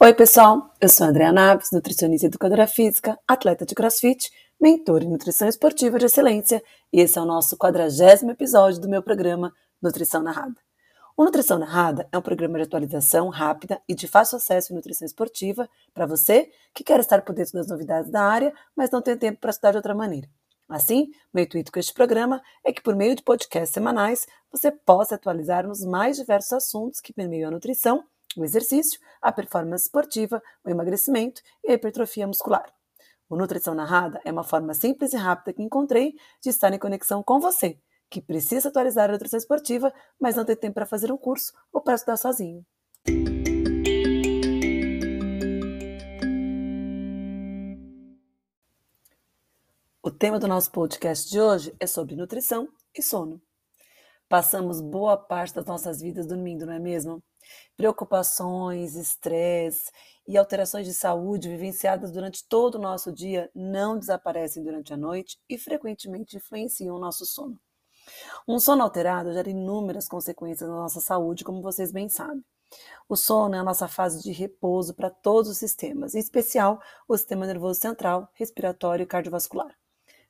Oi, pessoal. Eu sou a Andrea Naves, nutricionista e educadora física, atleta de crossfit, mentor em nutrição esportiva de excelência, e esse é o nosso quadragésimo episódio do meu programa Nutrição Narrada. O Nutrição Narrada é um programa de atualização rápida e de fácil acesso em nutrição esportiva para você que quer estar por dentro das novidades da área, mas não tem tempo para estudar de outra maneira. Assim, meu intuito com este programa é que, por meio de podcasts semanais, você possa atualizar nos mais diversos assuntos que permeiam a nutrição o exercício, a performance esportiva, o emagrecimento e a hipertrofia muscular. O Nutrição Narrada é uma forma simples e rápida que encontrei de estar em conexão com você, que precisa atualizar a nutrição esportiva, mas não tem tempo para fazer um curso ou para estudar sozinho. O tema do nosso podcast de hoje é sobre nutrição e sono. Passamos boa parte das nossas vidas dormindo, não é mesmo? Preocupações, estresse e alterações de saúde vivenciadas durante todo o nosso dia não desaparecem durante a noite e frequentemente influenciam o nosso sono. Um sono alterado gera inúmeras consequências na nossa saúde, como vocês bem sabem. O sono é a nossa fase de repouso para todos os sistemas, em especial o sistema nervoso central, respiratório e cardiovascular.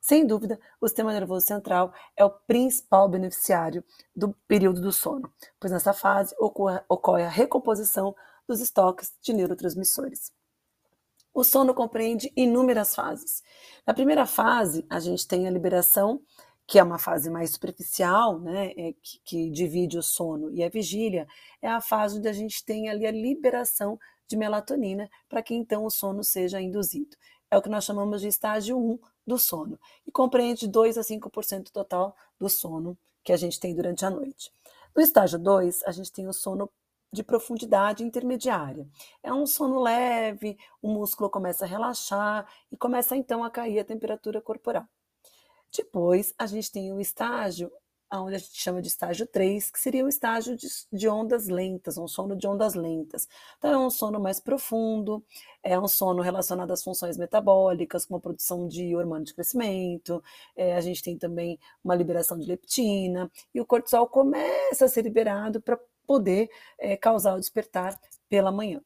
Sem dúvida, o sistema nervoso central é o principal beneficiário do período do sono, pois nessa fase ocorre, a recomposição dos estoques de neurotransmissores. O sono compreende inúmeras fases. Na primeira fase, a gente tem a liberação, que é uma fase mais superficial, né, é, que, que divide o sono e a vigília, é a fase onde a gente tem ali a liberação de melatonina para que então o sono seja induzido. É o que nós chamamos de estágio 1 do sono e compreende 2 a 5% total do sono que a gente tem durante a noite. No estágio 2, a gente tem o sono de profundidade intermediária. É um sono leve, o músculo começa a relaxar e começa então a cair a temperatura corporal. Depois, a gente tem o estágio onde a gente chama de estágio 3, que seria o estágio de, de, ondas lentas, um sono de ondas lentas. Então, é um sono mais profundo, é um sono relacionado às funções metabólicas, como a produção de hormônio de crescimento, é, a gente tem também uma liberação de leptina, e o cortisol começa a ser liberado para poder é, causar o despertar pela manhã.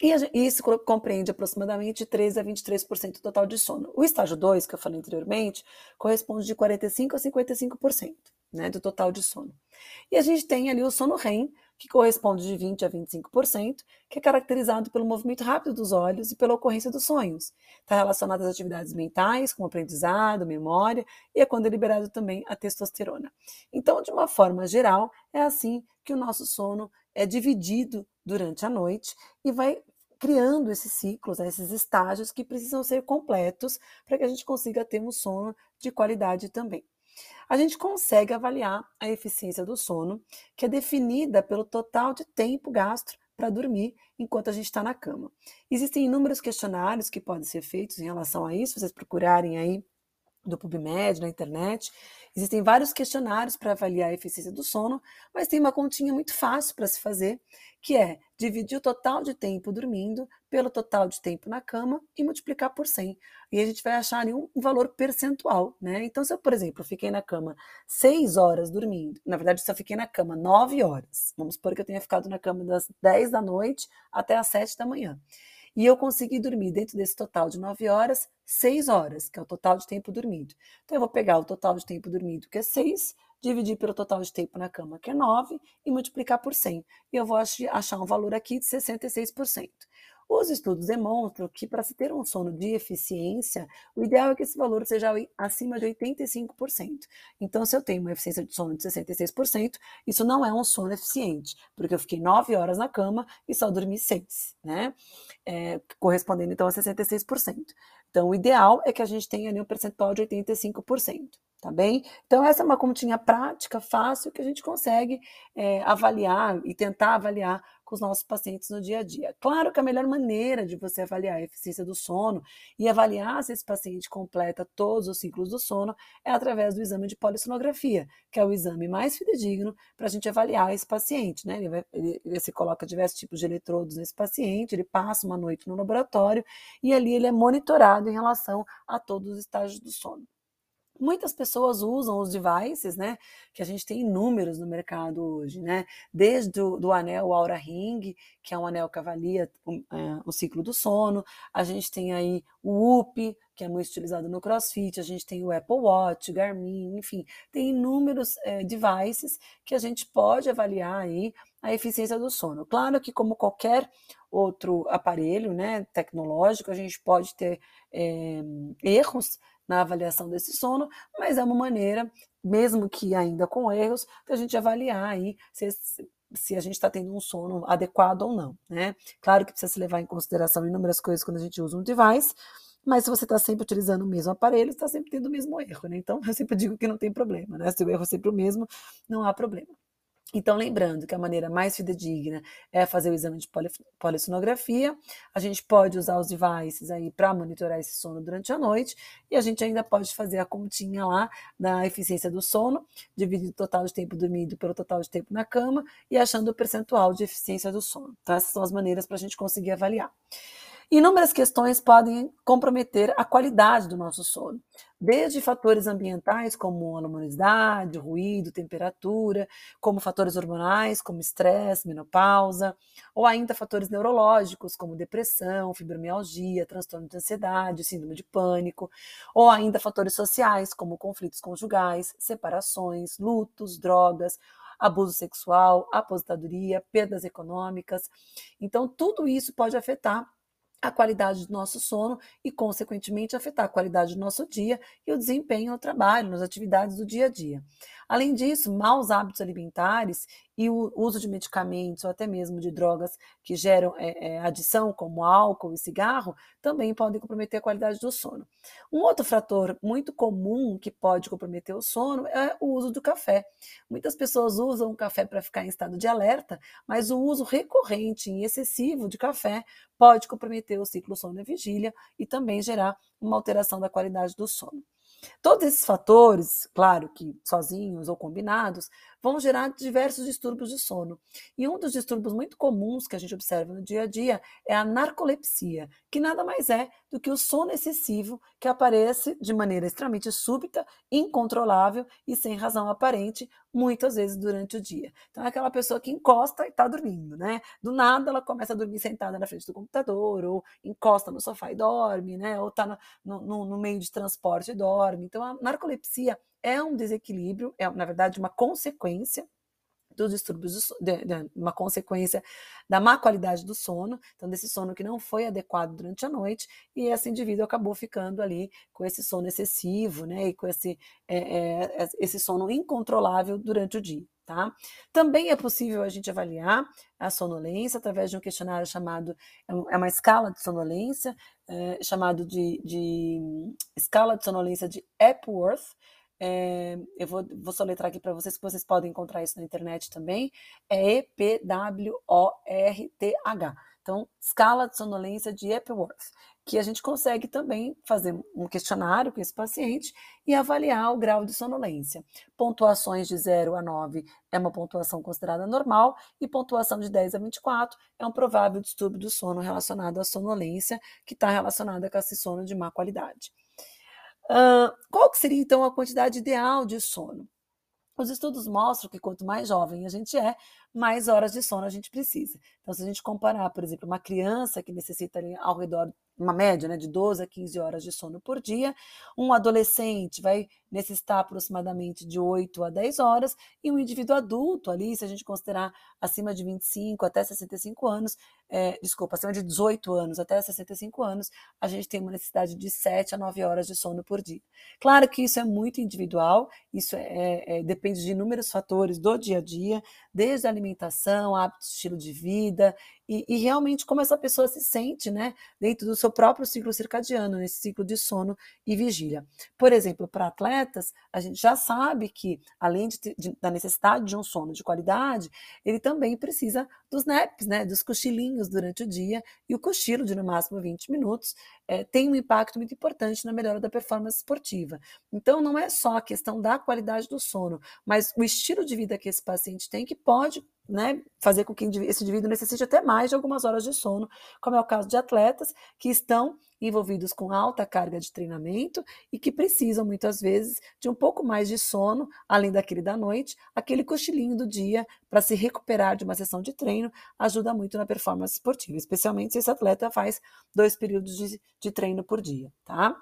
E isso compreende aproximadamente 13 a 23% do total de sono. O estágio 2, que eu falei anteriormente, corresponde de 45% a 55% né, do total de sono. E a gente tem ali o sono REM, que corresponde de 20% a 25%, que é caracterizado pelo movimento rápido dos olhos e pela ocorrência dos sonhos. Está relacionado às atividades mentais, como aprendizado, memória, e é quando é liberado também a testosterona. Então, de uma forma geral, é assim que o nosso sono é dividido durante a noite e vai criando esses ciclos, né, esses estágios que precisam ser completos para que a gente consiga ter um sono de qualidade também a gente consegue avaliar a eficiência do sono, que é definida pelo total de tempo gasto para dormir enquanto a gente está na cama. Existem inúmeros questionários que podem ser feitos em relação a isso, vocês procurarem aí do PubMed na internet. Existem vários questionários para avaliar a eficiência do sono, mas tem uma continha muito fácil para se fazer, que é dividir o total de tempo dormindo pelo total de tempo na cama e multiplicar por 100. E a gente vai achar ali um valor percentual, né? Então, se eu, por exemplo, fiquei na cama 6 horas dormindo, na verdade, se eu fiquei na cama 9 horas, vamos supor que eu tenha ficado na cama das 10 da noite até as 7 da manhã. E eu consegui dormir dentro desse total de 9 horas, 6 horas, que é o total de tempo dormido. Então, eu vou pegar o total de tempo dormido, que é 6, dividir pelo total de tempo na cama, que é 9, e multiplicar por 100. E eu vou achar um valor aqui de 66%. Os estudos demonstram que para se ter um sono de eficiência, o ideal é que esse valor seja acima de 85%. Então, se eu tenho uma eficiência de sono de 66%, isso não é um sono eficiente, porque eu fiquei 9 horas na cama e só dormi 6, né? É, correspondendo então a 66%. Então, o ideal é que a gente tenha ali um percentual de 85% tá bem? Então, essa é uma continha prática, fácil, que a gente consegue é, avaliar e tentar avaliar com os nossos pacientes no dia a dia. Claro que a melhor maneira de você avaliar a eficiência do sono e avaliar se esse paciente completa todos os ciclos do sono é através do exame de polissonografia, que é o exame mais fidedigno para a gente avaliar esse paciente. Né? Ele, vai, ele, ele se coloca diversos tipos de eletrodos nesse paciente, ele passa uma noite no laboratório e ali ele é monitorado em relação a todos os estágios do sono. Muitas pessoas usam os devices, né? Que a gente tem inúmeros no mercado hoje, né? Desde o do anel Aura Ring, que é um anel que avalia o, é, o ciclo do sono. A gente tem aí o UP, que é muito utilizado no CrossFit. A gente tem o Apple Watch, Garmin, enfim, tem inúmeros é, devices que a gente pode avaliar aí a eficiência do sono. Claro que como qualquer outro aparelho, né, tecnológico, a gente pode ter é, erros na avaliação desse sono, mas é uma maneira, mesmo que ainda com erros, da gente avaliar aí se, se a gente está tendo um sono adequado ou não, né? Claro que precisa se levar em consideração inúmeras coisas quando a gente usa um device, mas se você está sempre utilizando o mesmo aparelho, está sempre tendo o mesmo erro, né? Então eu sempre digo que não tem problema, né? Se o erro é sempre o mesmo, não há problema. Então, lembrando que a maneira mais fidedigna é fazer o exame de polissonografia. A gente pode usar os devices aí para monitorar esse sono durante a noite e a gente ainda pode fazer a continha lá da eficiência do sono, dividir o total de tempo dormido pelo total de tempo na cama e achando o percentual de eficiência do sono. Então, essas são as maneiras para a gente conseguir avaliar. Inúmeras questões podem comprometer a qualidade do nosso sono, desde fatores ambientais como a luminosidade, ruído, temperatura, como fatores hormonais como estresse, menopausa, ou ainda fatores neurológicos como depressão, fibromialgia, transtorno de ansiedade, síndrome de pânico, ou ainda fatores sociais como conflitos conjugais, separações, lutos, drogas, abuso sexual, aposentadoria, perdas econômicas. Então, tudo isso pode afetar a qualidade do nosso sono e, consequentemente, afetar a qualidade do nosso dia e o desempenho no trabalho, nas atividades do dia a dia. Além disso, maus hábitos alimentares e o uso de medicamentos ou até mesmo de drogas que geram é, é, adição, como álcool e cigarro, também podem comprometer a qualidade do sono. Um outro fator muito comum que pode comprometer o sono é o uso do café. Muitas pessoas usam o café para ficar em estado de alerta, mas o uso recorrente e excessivo de café pode comprometer o ciclo sono e vigília e também gerar uma alteração da qualidade do sono. Todos esses fatores, claro que sozinhos ou combinados, vão gerar diversos distúrbios de sono. E um dos distúrbios muito comuns que a gente observa no dia a dia é a narcolepsia, que nada mais é do que o sono excessivo que aparece de maneira extremamente súbita, incontrolável e sem razão aparente, muitas vezes durante o dia. Então é aquela pessoa que encosta e está dormindo, né? Do nada ela começa a dormir sentada na frente do computador, ou encosta no sofá e dorme, né? Ou está no, no, no meio de transporte e dorme. Então a narcolepsia é um desequilíbrio, é na verdade uma consequência dos distúrbios, de, de, uma consequência da má qualidade do sono, então desse sono que não foi adequado durante a noite, e esse indivíduo acabou ficando ali com esse sono excessivo, né, e com esse, é, é, esse sono incontrolável durante o dia. Tá? Também é possível a gente avaliar a sonolência através de um questionário chamado, é, é uma escala de sonolência, é, chamado de, de escala de sonolência de Epworth, é, eu vou, vou soletrar aqui para vocês, que vocês podem encontrar isso na internet também. É E-P-W-O-R-T-H. Então, escala de sonolência de Epworth, que a gente consegue também fazer um questionário com esse paciente e avaliar o grau de sonolência. Pontuações de 0 a 9 é uma pontuação considerada normal e pontuação de 10 a 24 é um provável distúrbio do sono relacionado à sonolência, que está relacionada com esse sono de má qualidade. Qual que seria então a quantidade ideal de sono? Os estudos mostram que quanto mais jovem a gente é, mais horas de sono a gente precisa. Então, se a gente comparar, por exemplo, uma criança que necessita ali, ao redor, uma média né, de 12 a 15 horas de sono por dia, um adolescente vai necessitar aproximadamente de 8 a 10 horas, e um indivíduo adulto ali, se a gente considerar acima de 25 até 65 anos, é, desculpa, acima de 18 anos até 65 anos, a gente tem uma necessidade de 7 a 9 horas de sono por dia. Claro que isso é muito individual, isso é, é, depende de inúmeros fatores do dia a dia, desde a alimentação, hábitos, estilo de vida, e, e, realmente como essa pessoa se sente, né, dentro do seu próprio ciclo circadiano, nesse ciclo de sono e vigília. Por exemplo, para atletas, a gente já sabe que, além de, de, da necessidade de um sono de qualidade, ele também precisa dos naps, né, dos cochilinhos durante o dia, e o cochilo de no máximo 20 minutos é, tem um impacto muito importante na melhora da performance esportiva. Então, não é só a questão da qualidade do sono, mas o estilo de vida que esse paciente tem que pode né, fazer com que esse indivíduo necessite até mais de algumas horas de sono, como é o caso de atletas que estão envolvidos com alta carga de treinamento e que precisam muitas vezes de um pouco mais de sono, além daquele da noite, aquele cochilinho do dia para se recuperar de uma sessão de treino ajuda muito na performance esportiva, especialmente se esse atleta faz dois períodos de, de treino por dia, tá?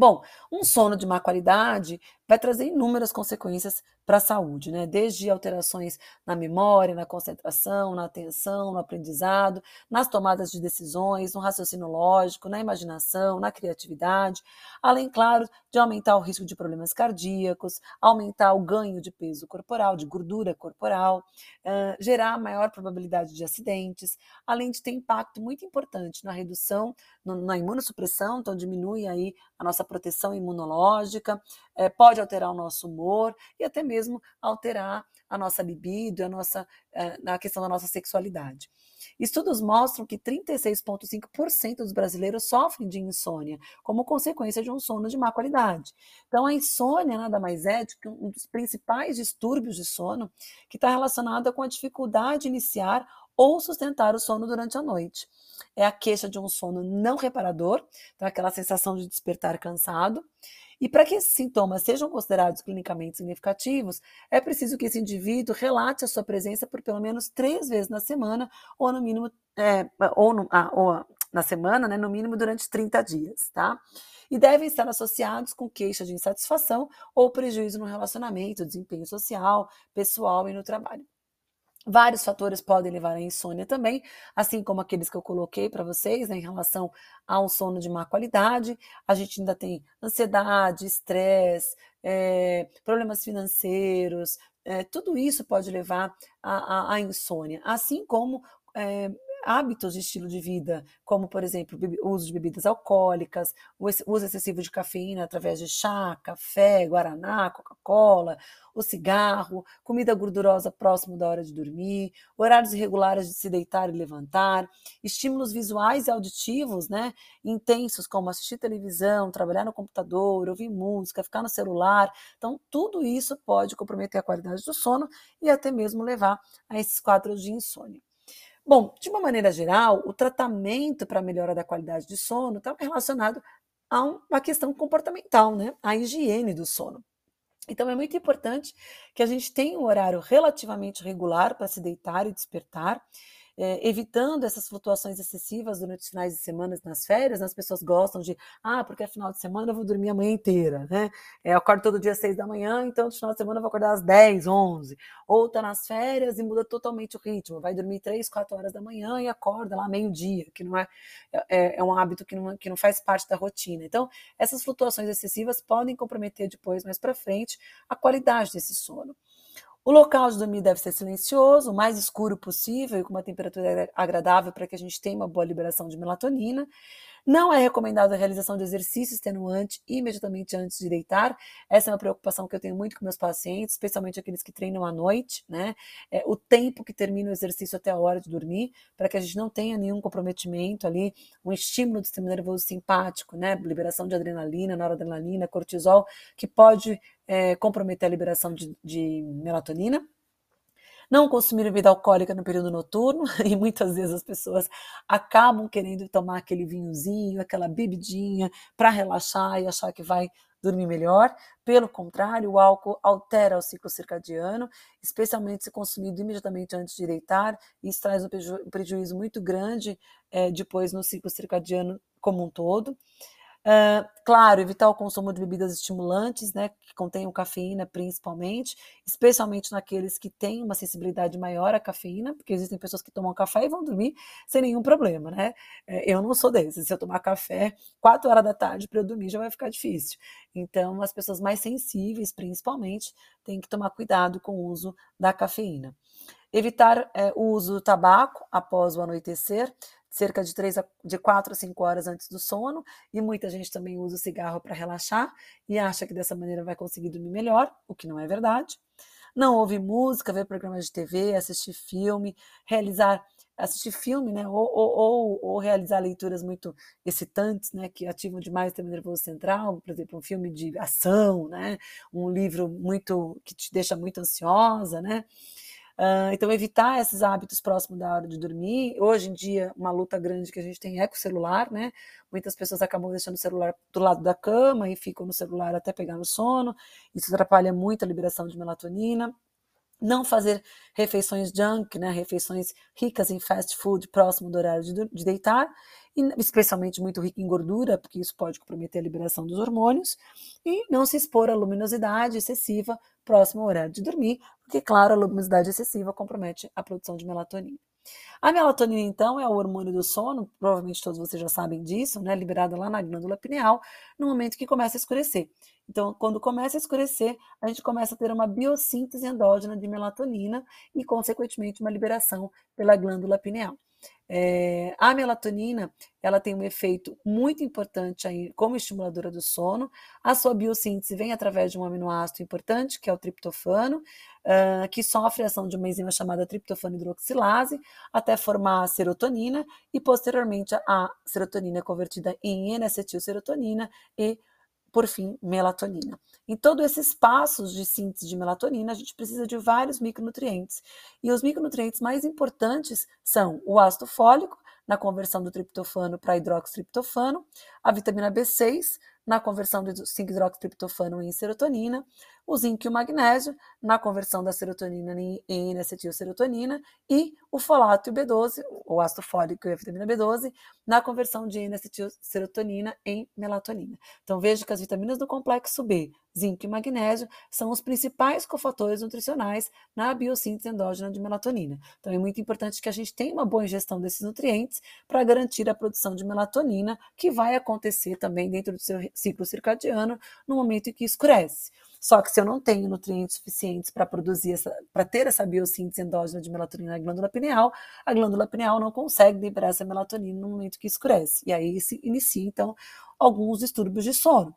Bom, um sono de má qualidade vai trazer inúmeras consequências para a saúde, né? Desde alterações na memória, na concentração, na atenção, no aprendizado, nas tomadas de decisões, no raciocínio lógico, na imaginação, na criatividade, além, claro, de aumentar o risco de problemas cardíacos, aumentar o ganho de peso corporal, de gordura corporal, uh, gerar maior probabilidade de acidentes, além de ter impacto muito importante na redução, no, na imunossupressão, então diminui aí a nossa proteção imunológica, é, pode alterar o nosso humor e até mesmo alterar a nossa libido, a nossa, é, na questão da nossa sexualidade. Estudos mostram que 36,5% dos brasileiros sofrem de insônia, como consequência de um sono de má qualidade. Então, a insônia nada mais é do que um dos principais distúrbios de sono que está relacionado com a dificuldade de iniciar ou sustentar o sono durante a noite. É a queixa de um sono não reparador, então aquela sensação de despertar cansado. E para que esses sintomas sejam considerados clinicamente significativos, é preciso que esse indivíduo relate a sua presença por pelo menos três vezes na semana, ou no mínimo, é, ou, no, ah, ou na semana, né, no mínimo durante 30 dias, tá? E devem estar associados com queixa de insatisfação ou prejuízo no relacionamento, desempenho social, pessoal e no trabalho. Vários fatores podem levar à insônia também, assim como aqueles que eu coloquei para vocês né, em relação ao sono de má qualidade. A gente ainda tem ansiedade, estresse, é, problemas financeiros, é, tudo isso pode levar à, à insônia, assim como é, hábitos de estilo de vida, como, por exemplo, o uso de bebidas alcoólicas, o uso excessivo de cafeína através de chá, café, guaraná, Coca-Cola, o cigarro, comida gordurosa próximo da hora de dormir, horários irregulares de se deitar e levantar, estímulos visuais e auditivos, né, intensos, como assistir televisão, trabalhar no computador, ouvir música, ficar no celular. Então, tudo isso pode comprometer a qualidade do sono e até mesmo levar a esses quadros de insônia. Bom, de uma maneira geral, o tratamento para a melhora da qualidade de sono está relacionado a uma questão comportamental, né? A higiene do sono. Então é muito importante que a gente tenha um horário relativamente regular para se deitar e despertar é, evitando essas flutuações excessivas durante os finais de semana nas férias, né? as pessoas gostam de, ah, porque é final de semana eu vou dormir a manhã inteira, né? É, eu acordo todo dia às seis da manhã, então no final de semana eu vou acordar às dez, onze. Ou tá nas férias e muda totalmente o ritmo, vai dormir três, quatro horas da manhã e acorda lá meio-dia, que não é, é, é um hábito que não, que não faz parte da rotina. Então, essas flutuações excessivas podem comprometer depois, mais para frente, a qualidade desse sono. O local de dormir deve ser silencioso, o mais escuro possível e com uma temperatura agradável para que a gente tenha uma boa liberação de melatonina. Não é recomendado a realização de exercício extenuante imediatamente antes de deitar. Essa é uma preocupação que eu tenho muito com meus pacientes, especialmente aqueles que treinam à noite, né? É, o tempo que termina o exercício até a hora de dormir, para que a gente não tenha nenhum comprometimento ali, um estímulo do sistema nervoso simpático, né? Liberação de adrenalina, noradrenalina, cortisol, que pode é, comprometer a liberação de, de melatonina não consumir bebida alcoólica no período noturno, e muitas vezes as pessoas acabam querendo tomar aquele vinhozinho, aquela bebidinha para relaxar e achar que vai dormir melhor. Pelo contrário, o álcool altera o ciclo circadiano, especialmente se consumido imediatamente antes de deitar, e isso traz um, preju prejuízo muito grande é, depois no ciclo circadiano como um todo. Uh, claro, evitar o consumo de bebidas estimulantes, né, que contenham cafeína principalmente, especialmente naqueles que têm uma sensibilidade maior à cafeína, porque existem pessoas que tomam café e vão dormir sem nenhum problema, né? É, eu não sou desses. Se eu tomar café 4 horas da tarde para eu dormir já vai ficar difícil. Então, as pessoas mais sensíveis, principalmente, têm que tomar cuidado com o uso da cafeína. Evitar é, o uso do tabaco após o anoitecer, cerca de, três a, de 4 a 5 horas antes do sono, e muita gente também usa o cigarro para relaxar e acha que dessa maneira vai conseguir dormir melhor, o que não é verdade. Não ouvir música, ver programas de TV, assistir filme, realizar assistir filme, né, ou, ou, ou, ou, realizar leituras muito excitantes, né, que ativam demais o sistema nervoso central, por exemplo, um filme de ação, né, um livro muito que te deixa muito ansiosa, né, Uh, então, evitar esses hábitos próximos da hora de dormir. Hoje em dia, uma luta grande que a gente tem é com o celular, né? Muitas pessoas acabam deixando o celular do lado da cama e ficam no celular até pegar no sono. Isso atrapalha muito a liberação de melatonina não fazer refeições junk, né, refeições ricas em fast food próximo do horário de, de, deitar, especialmente muito rica em gordura, porque isso pode comprometer a liberação dos hormônios, e não se expor à luminosidade excessiva próximo ao horário de dormir, porque, claro, a luminosidade excessiva compromete a produção de melatonina. A melatonina, então, é o hormônio do sono, provavelmente todos vocês já sabem disso, né? Liberada lá na glândula pineal, no momento que começa a escurecer. Então, quando começa a escurecer, a gente começa a ter uma biossíntese endógena de melatonina e, consequentemente, uma liberação pela glândula pineal. É, a melatonina ela tem um efeito muito importante aí como estimuladora do sono. A sua biossíntese vem através de um aminoácido importante, que é o triptofano, uh, que sofre a ação de uma enzima chamada triptofano hidroxilase, até formar a serotonina, e posteriormente a serotonina é convertida em N-acetilserotonina e por fim, melatonina. Em todos esses passos de síntese de melatonina, a gente precisa de vários micronutrientes. E os micronutrientes mais importantes são o ácido fólico, na conversão do triptofano para hidroxitriptofano, a vitamina B6, na conversão do 5-hidroxitriptofano em serotonina, o zinco e o magnésio, na conversão da serotonina em N-acetilserotonina, e o folato e o B12, o ácido fólico e a vitamina B12, na conversão de N-acetilserotonina em melatonina. Então veja que as vitaminas do complexo B, zinco e magnésio, são os principais cofatores nutricionais na biossíntese endógena de melatonina. Então é muito importante que a gente tenha uma boa ingestão desses nutrientes para garantir a produção de melatonina, que vai acontecer também dentro do seu ciclo circadiano no momento em que escurece. Só que se eu não tenho nutrientes suficientes para produzir para ter essa biossíntese endógena de melatonina na glândula pineal, a glândula pineal não consegue liberar essa melatonina no momento que escurece. E aí se inicia então alguns distúrbios de sono.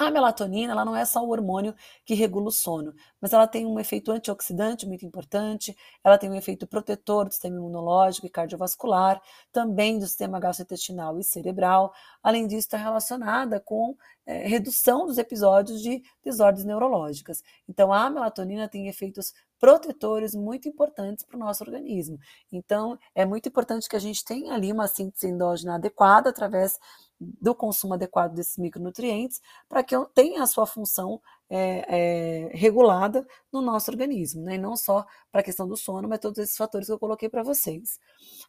A melatonina, ela não é só o hormônio que regula o sono, mas ela tem um efeito antioxidante muito importante, ela tem um efeito protetor do sistema imunológico e cardiovascular, também do sistema gastrointestinal e cerebral. Além disso, está relacionada com é, redução dos episódios de desordens neurológicas. Então, a melatonina tem efeitos protetores muito importantes para o nosso organismo. Então, é muito importante que a gente tenha ali uma síntese endógena adequada através do consumo adequado desses micronutrientes para que tenha a sua função é, é, regulada no nosso organismo, né? E não só para a questão do sono, mas todos esses fatores que eu coloquei para vocês.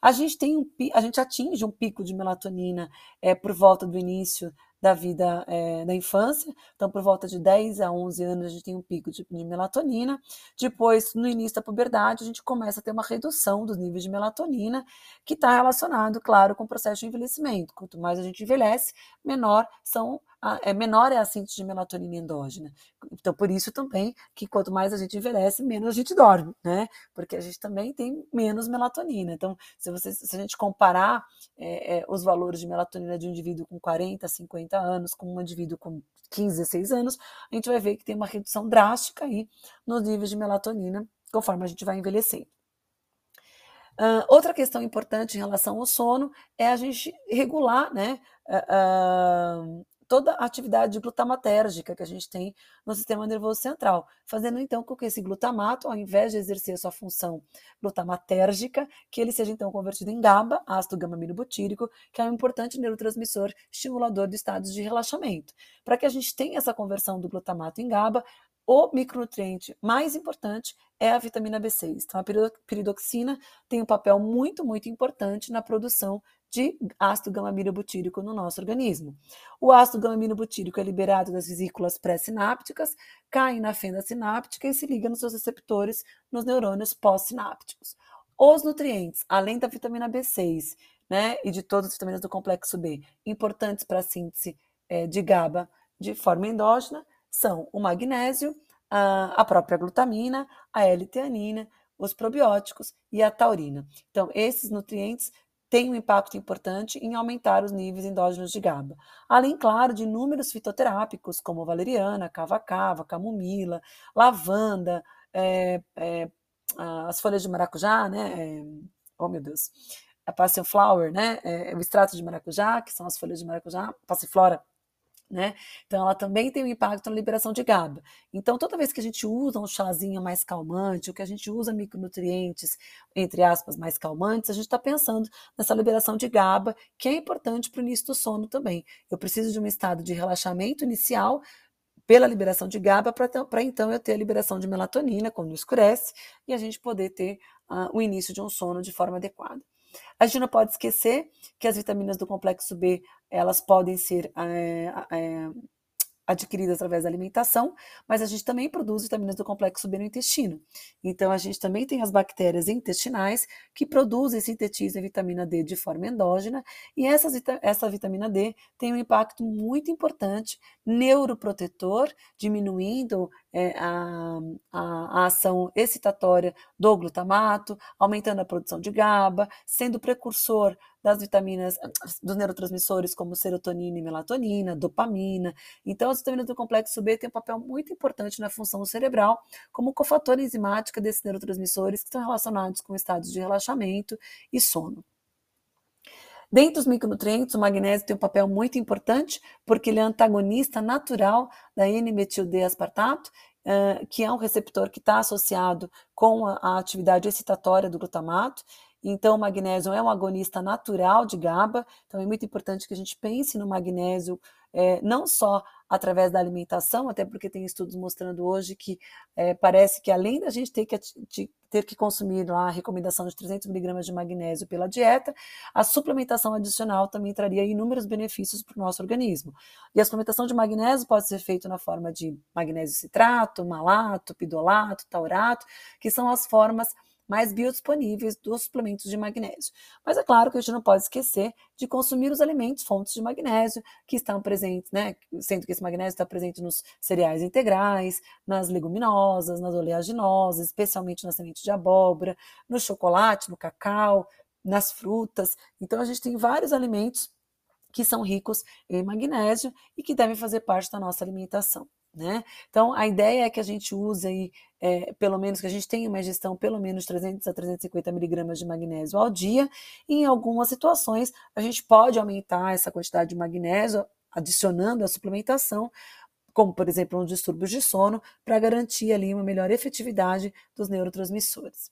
A gente tem um, a gente atinge um pico de melatonina é, por volta do início da vida é, da infância. Então, por volta de 10 a 11 anos, a gente tem um pico de, de, melatonina. Depois, no início da puberdade, a gente começa a ter uma redução dos níveis de melatonina, que está relacionado, claro, com o processo de envelhecimento. Quanto mais a gente envelhece, menor são é menor é a síntese de melatonina endógena. Então, por isso também que quanto mais a gente envelhece, menos a gente dorme, né? Porque a gente também tem menos melatonina. Então, se, você, se a gente comparar é, é, os valores de melatonina de um indivíduo com 40, 50 anos com um indivíduo com 15, 16 anos, a gente vai ver que tem uma redução drástica aí nos níveis de melatonina conforme a gente vai envelhecendo. Uh, outra questão importante em relação ao sono é a gente regular né, uh, uh, toda a atividade glutamatérgica que a gente tem no sistema nervoso central, fazendo então com que esse glutamato, ao invés de exercer sua função glutamatérgica, que ele seja então convertido em GABA, ácido gama-aminobutírico, que é um importante neurotransmissor estimulador de estados de relaxamento. Para que a gente tenha essa conversão do glutamato em GABA, o micronutriente mais importante é a vitamina B6. Então, a piridoxina tem um papel muito, muito importante na produção de ácido gama-aminobutírico no nosso organismo. O ácido gama-aminobutírico é liberado das vesículas pré-sinápticas, cai na fenda sináptica e se liga nos seus receptores nos neurônios pós-sinápticos. Os nutrientes, além da vitamina B6 né, e de todas as vitaminas do complexo B, importantes para a síntese é, de GABA de forma endógena, são o magnésio, a, a própria glutamina, a L-teanina, os probióticos e a taurina. Então, esses nutrientes têm um impacto importante em aumentar os níveis endógenos de GABA. Além, claro, de inúmeros fitoterápicos, como valeriana, cava-cava, camomila, lavanda, é, é, as folhas de maracujá, né? É, oh, meu Deus. A passion flower, né? O extrato de maracujá, que são as folhas de maracujá, passiflora né? Então, ela também tem um impacto na liberação de GABA. Então, toda vez que a gente usa um chazinho mais calmante, ou que a gente usa micronutrientes, entre aspas, mais calmantes, a gente está pensando nessa liberação de GABA, que é importante para o início do sono também. Eu preciso de um estado de relaxamento inicial pela liberação de GABA para então eu ter a liberação de melatonina quando escurece e a gente poder ter uh, o início de um sono de forma adequada. A gente não pode esquecer que as vitaminas do complexo B elas podem ser é, é, adquiridas através da alimentação, mas a gente também produz vitaminas do complexo B no intestino. Então, a gente também tem as bactérias intestinais que produzem e sintetizam vitamina D de forma endógena, e essa, essa vitamina D tem um impacto muito importante neuroprotetor, diminuindo é, a, a, a, ação excitatória do glutamato, aumentando a produção de GABA, sendo precursor das vitaminas, dos neurotransmissores como serotonina e melatonina, dopamina. Então, as vitaminas do complexo B têm um papel muito importante na função cerebral, como cofator enzimática desses neurotransmissores que estão relacionados com estados de relaxamento e sono. Dentre os micronutrientes, o magnésio tem um papel muito importante porque ele é antagonista natural da N-metil-D-aspartato, que é um receptor que está associado com a atividade excitatória do glutamato. Então, o magnésio é um agonista natural de GABA, então é muito importante que a gente pense no magnésio é, não só através da alimentação, até porque tem estudos mostrando hoje que é, parece que além da gente ter que, ter que consumir a recomendação de 300 miligramas de magnésio pela dieta, a suplementação adicional também traria inúmeros benefícios para o nosso organismo. E a suplementação de magnésio pode ser feita na forma de magnésio citrato, malato, pidolato, taurato, que são as formas mais biodisponíveis dos suplementos de magnésio. Mas é claro que a gente não pode esquecer de consumir os alimentos fontes de magnésio que estão presentes, né? Sendo que esse magnésio está presente nos cereais integrais, nas leguminosas, nas oleaginosas, especialmente na semente de abóbora, no chocolate, no cacau, nas frutas. Então a gente tem vários alimentos que são ricos em magnésio e que devem fazer parte da nossa alimentação. Né? Então, a ideia é que a gente use aí, é, pelo menos, que a gente tenha uma ingestão pelo menos 300 a 350 miligramas de magnésio ao dia, em algumas situações a gente pode aumentar essa quantidade de magnésio adicionando a suplementação, como por exemplo, um distúrbios de sono, para garantir ali uma melhor efetividade dos neurotransmissores.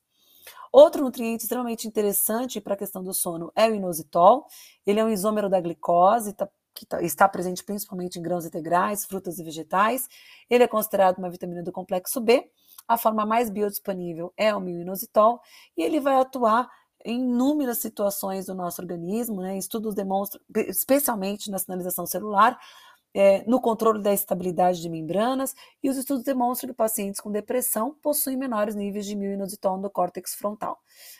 Outro nutriente extremamente interessante para a questão do sono é o inositol. Ele é um isômero da glicose, está que tá, está presente principalmente em grãos integrais, frutas e vegetais. Ele é considerado uma vitamina do complexo B. A forma mais biodisponível é o milinositol e ele vai atuar em inúmeras situações do nosso organismo, né? Estudos demonstram, especialmente na sinalização celular, é, no controle da estabilidade de membranas, e os estudos demonstram que pacientes com depressão possuem menores níveis de milinoxidil no córtex frontal,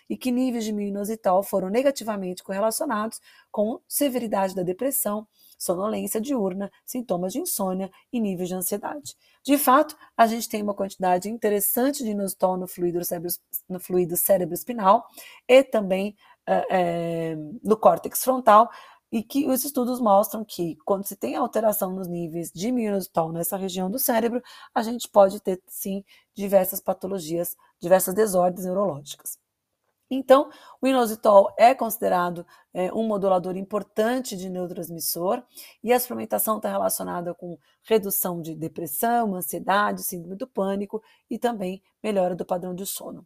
e que níveis de milinoxidil foram negativamente correlacionados com severidade da depressão, sonolência diurna, sintomas de insônia e níveis de ansiedade. De fato, a gente tem uma quantidade interessante de inositol no fluido, cérebro, no fluido cerebroespinal e também é, no córtex frontal, e que os estudos mostram que quando se tem alteração nos níveis de inositol nessa região do cérebro, a gente pode ter sim diversas patologias, diversas desordens neurológicas. Então, o inositol é considerado é, um modulador importante de neurotransmissor e a suplementação está relacionada com redução de depressão, ansiedade, síndrome do pânico e também melhora do padrão de sono.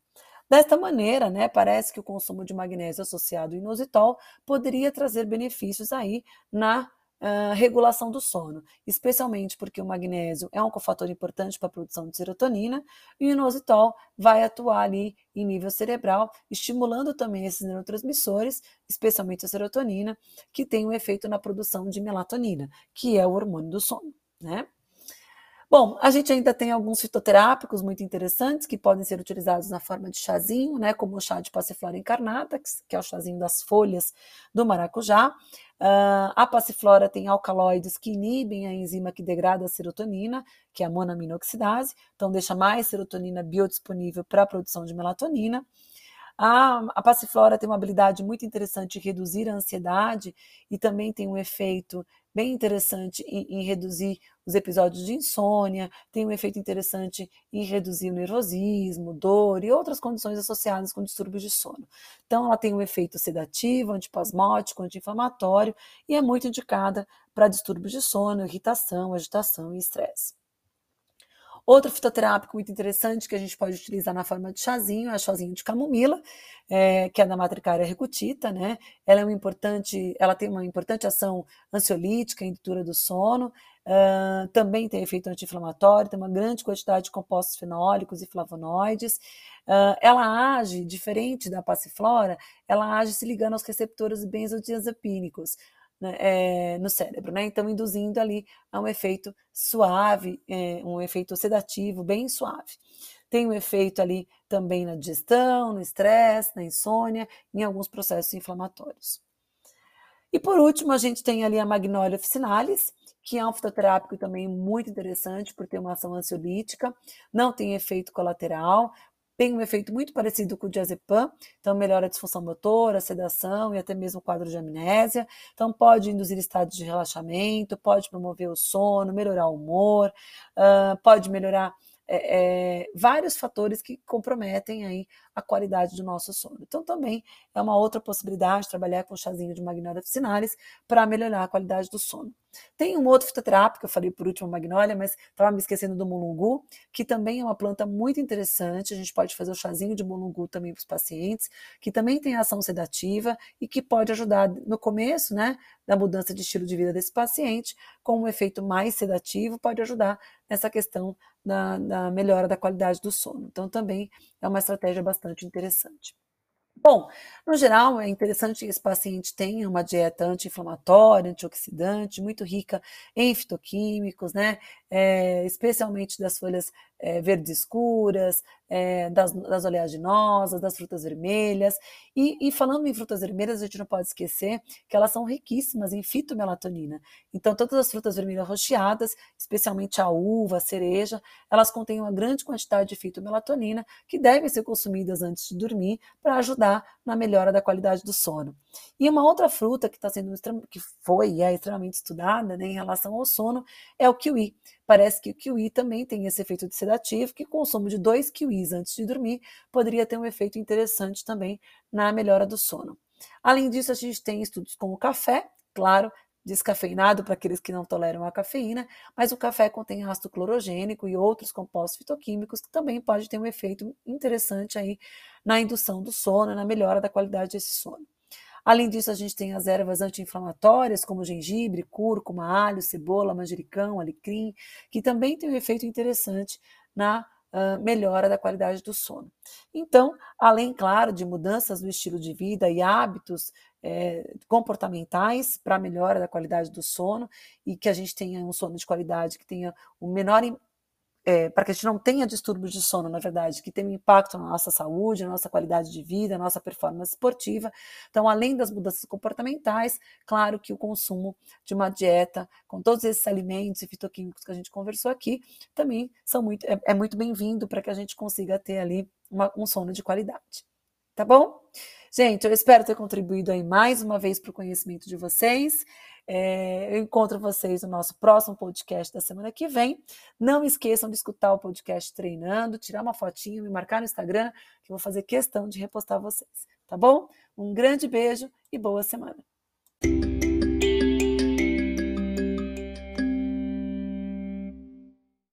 Desta maneira, né, parece que o consumo de magnésio associado ao inositol poderia trazer benefícios aí na uh, regulação do sono, especialmente porque o magnésio é um cofator importante para a produção de serotonina e o inositol vai atuar ali em nível cerebral, estimulando também esses neurotransmissores, especialmente a serotonina, que tem um efeito na produção de melatonina, que é o hormônio do sono, né? Bom, a gente ainda tem alguns fitoterápicos muito interessantes que podem ser utilizados na forma de chazinho, né, como o chá de passiflora encarnata, que é o chazinho das folhas do maracujá. Uh, a passiflora tem alcaloides que inibem a enzima que degrada a serotonina, que é a monaminoxidase, então deixa mais serotonina biodisponível para a produção de melatonina. A, a passiflora tem uma habilidade muito interessante de reduzir a ansiedade e também tem um efeito bem interessante em, em, reduzir os episódios de insônia, tem um efeito interessante em reduzir o nervosismo, dor e outras condições associadas com distúrbios de sono. Então, ela tem um efeito sedativo, antipasmótico, anti-inflamatório e é muito indicada para distúrbios de sono, irritação, agitação e estresse. Outro fitoterápico muito interessante que a gente pode utilizar na forma de chazinho é o chazinho de camomila, é, que é da matricária recutita, né? Ela é uma importante, ela tem uma importante ação ansiolítica, indutora do sono, uh, também tem efeito anti-inflamatório, tem uma grande quantidade de compostos fenólicos e flavonoides. Uh, ela age, diferente da passiflora, ela age se ligando aos receptores benzodiazepínicos né, é, no cérebro, né? Então, induzindo ali a um efeito suave, é, um efeito sedativo bem suave. Tem um efeito ali também na digestão, no estresse, na insônia, em alguns processos inflamatórios. E por último, a gente tem ali a Magnolia officinalis, que é um fitoterápico também muito interessante por ter uma ação ansiolítica, não tem efeito colateral, tem um efeito muito parecido com o diazepam, então melhora a disfunção motora, a sedação e até mesmo o quadro de amnésia. Então pode induzir estados de relaxamento, pode promover o sono, melhorar o humor, uh, pode melhorar é, é, vários fatores que comprometem aí a qualidade do nosso sono. Então, também é uma outra possibilidade trabalhar com chazinho de Magnolia officinalis para melhorar a qualidade do sono. Tem um outro fitoterápico, eu falei por último, Magnolia, mas estava me esquecendo do mulungu, que também é uma planta muito interessante. A gente pode fazer o chazinho de mulungu também para os pacientes, que também tem ação sedativa e que pode ajudar no começo, né, da mudança de estilo de vida desse paciente, com um efeito mais sedativo, pode ajudar nessa questão da, da melhora da qualidade do sono. Então, também é uma estratégia bastante interessante. Bom, no geral, é interessante que esse paciente tenha uma dieta anti-inflamatória, antioxidante, muito rica em fitoquímicos, né? É, especialmente das folhas é, verdes escuras, é, das, das oleaginosas, das frutas vermelhas. E, e, falando em frutas vermelhas, a gente não pode esquecer que elas são riquíssimas em fitomelatonina. Então, todas as frutas vermelhas rocheadas, especialmente a uva, a cereja, elas contêm uma grande quantidade de fitomelatonina que devem ser consumidas antes de dormir para ajudar na melhora da qualidade do sono. E uma outra fruta que está sendo que foi e é extremamente estudada né, em relação ao sono é o kiwi. Parece que o kiwi também tem esse efeito de sedativo, que o consumo de dois kiwis antes de dormir poderia ter um efeito interessante também na melhora do sono. Além disso, a gente tem estudos com o café, claro, descafeinado para aqueles que não toleram a cafeína, mas o café contém ácido clorogênico e outros compostos fitoquímicos que também pode ter um efeito interessante aí na indução do sono, na melhora da qualidade desse sono. Além disso, a gente tem as ervas anti-inflamatórias, como gengibre, cúrcuma, alho, cebola, manjericão, alecrim, que também tem um efeito interessante na uh, melhora da qualidade do sono. Então, além, claro, de mudanças no estilo de vida e hábitos é, comportamentais para melhora da qualidade do sono e que a gente tenha um sono de qualidade que tenha o menor é, para que a gente não tenha distúrbios de sono, na verdade, que tenham um impacto na nossa saúde, na nossa qualidade de vida, na nossa performance esportiva. Então, além das mudanças comportamentais, claro que o consumo de uma dieta com todos esses alimentos e fitoquímicos que a gente conversou aqui também são muito, é, é muito bem-vindo para que a gente consiga ter ali uma, um sono de qualidade. Tá bom? Gente, eu espero ter contribuído aí mais uma vez para o conhecimento de vocês. É, eu encontro vocês no nosso próximo podcast da semana que vem. Não esqueçam de escutar o podcast treinando, tirar uma fotinha, me marcar no Instagram, que eu vou fazer questão de repostar vocês. Tá bom? Um grande beijo e boa semana.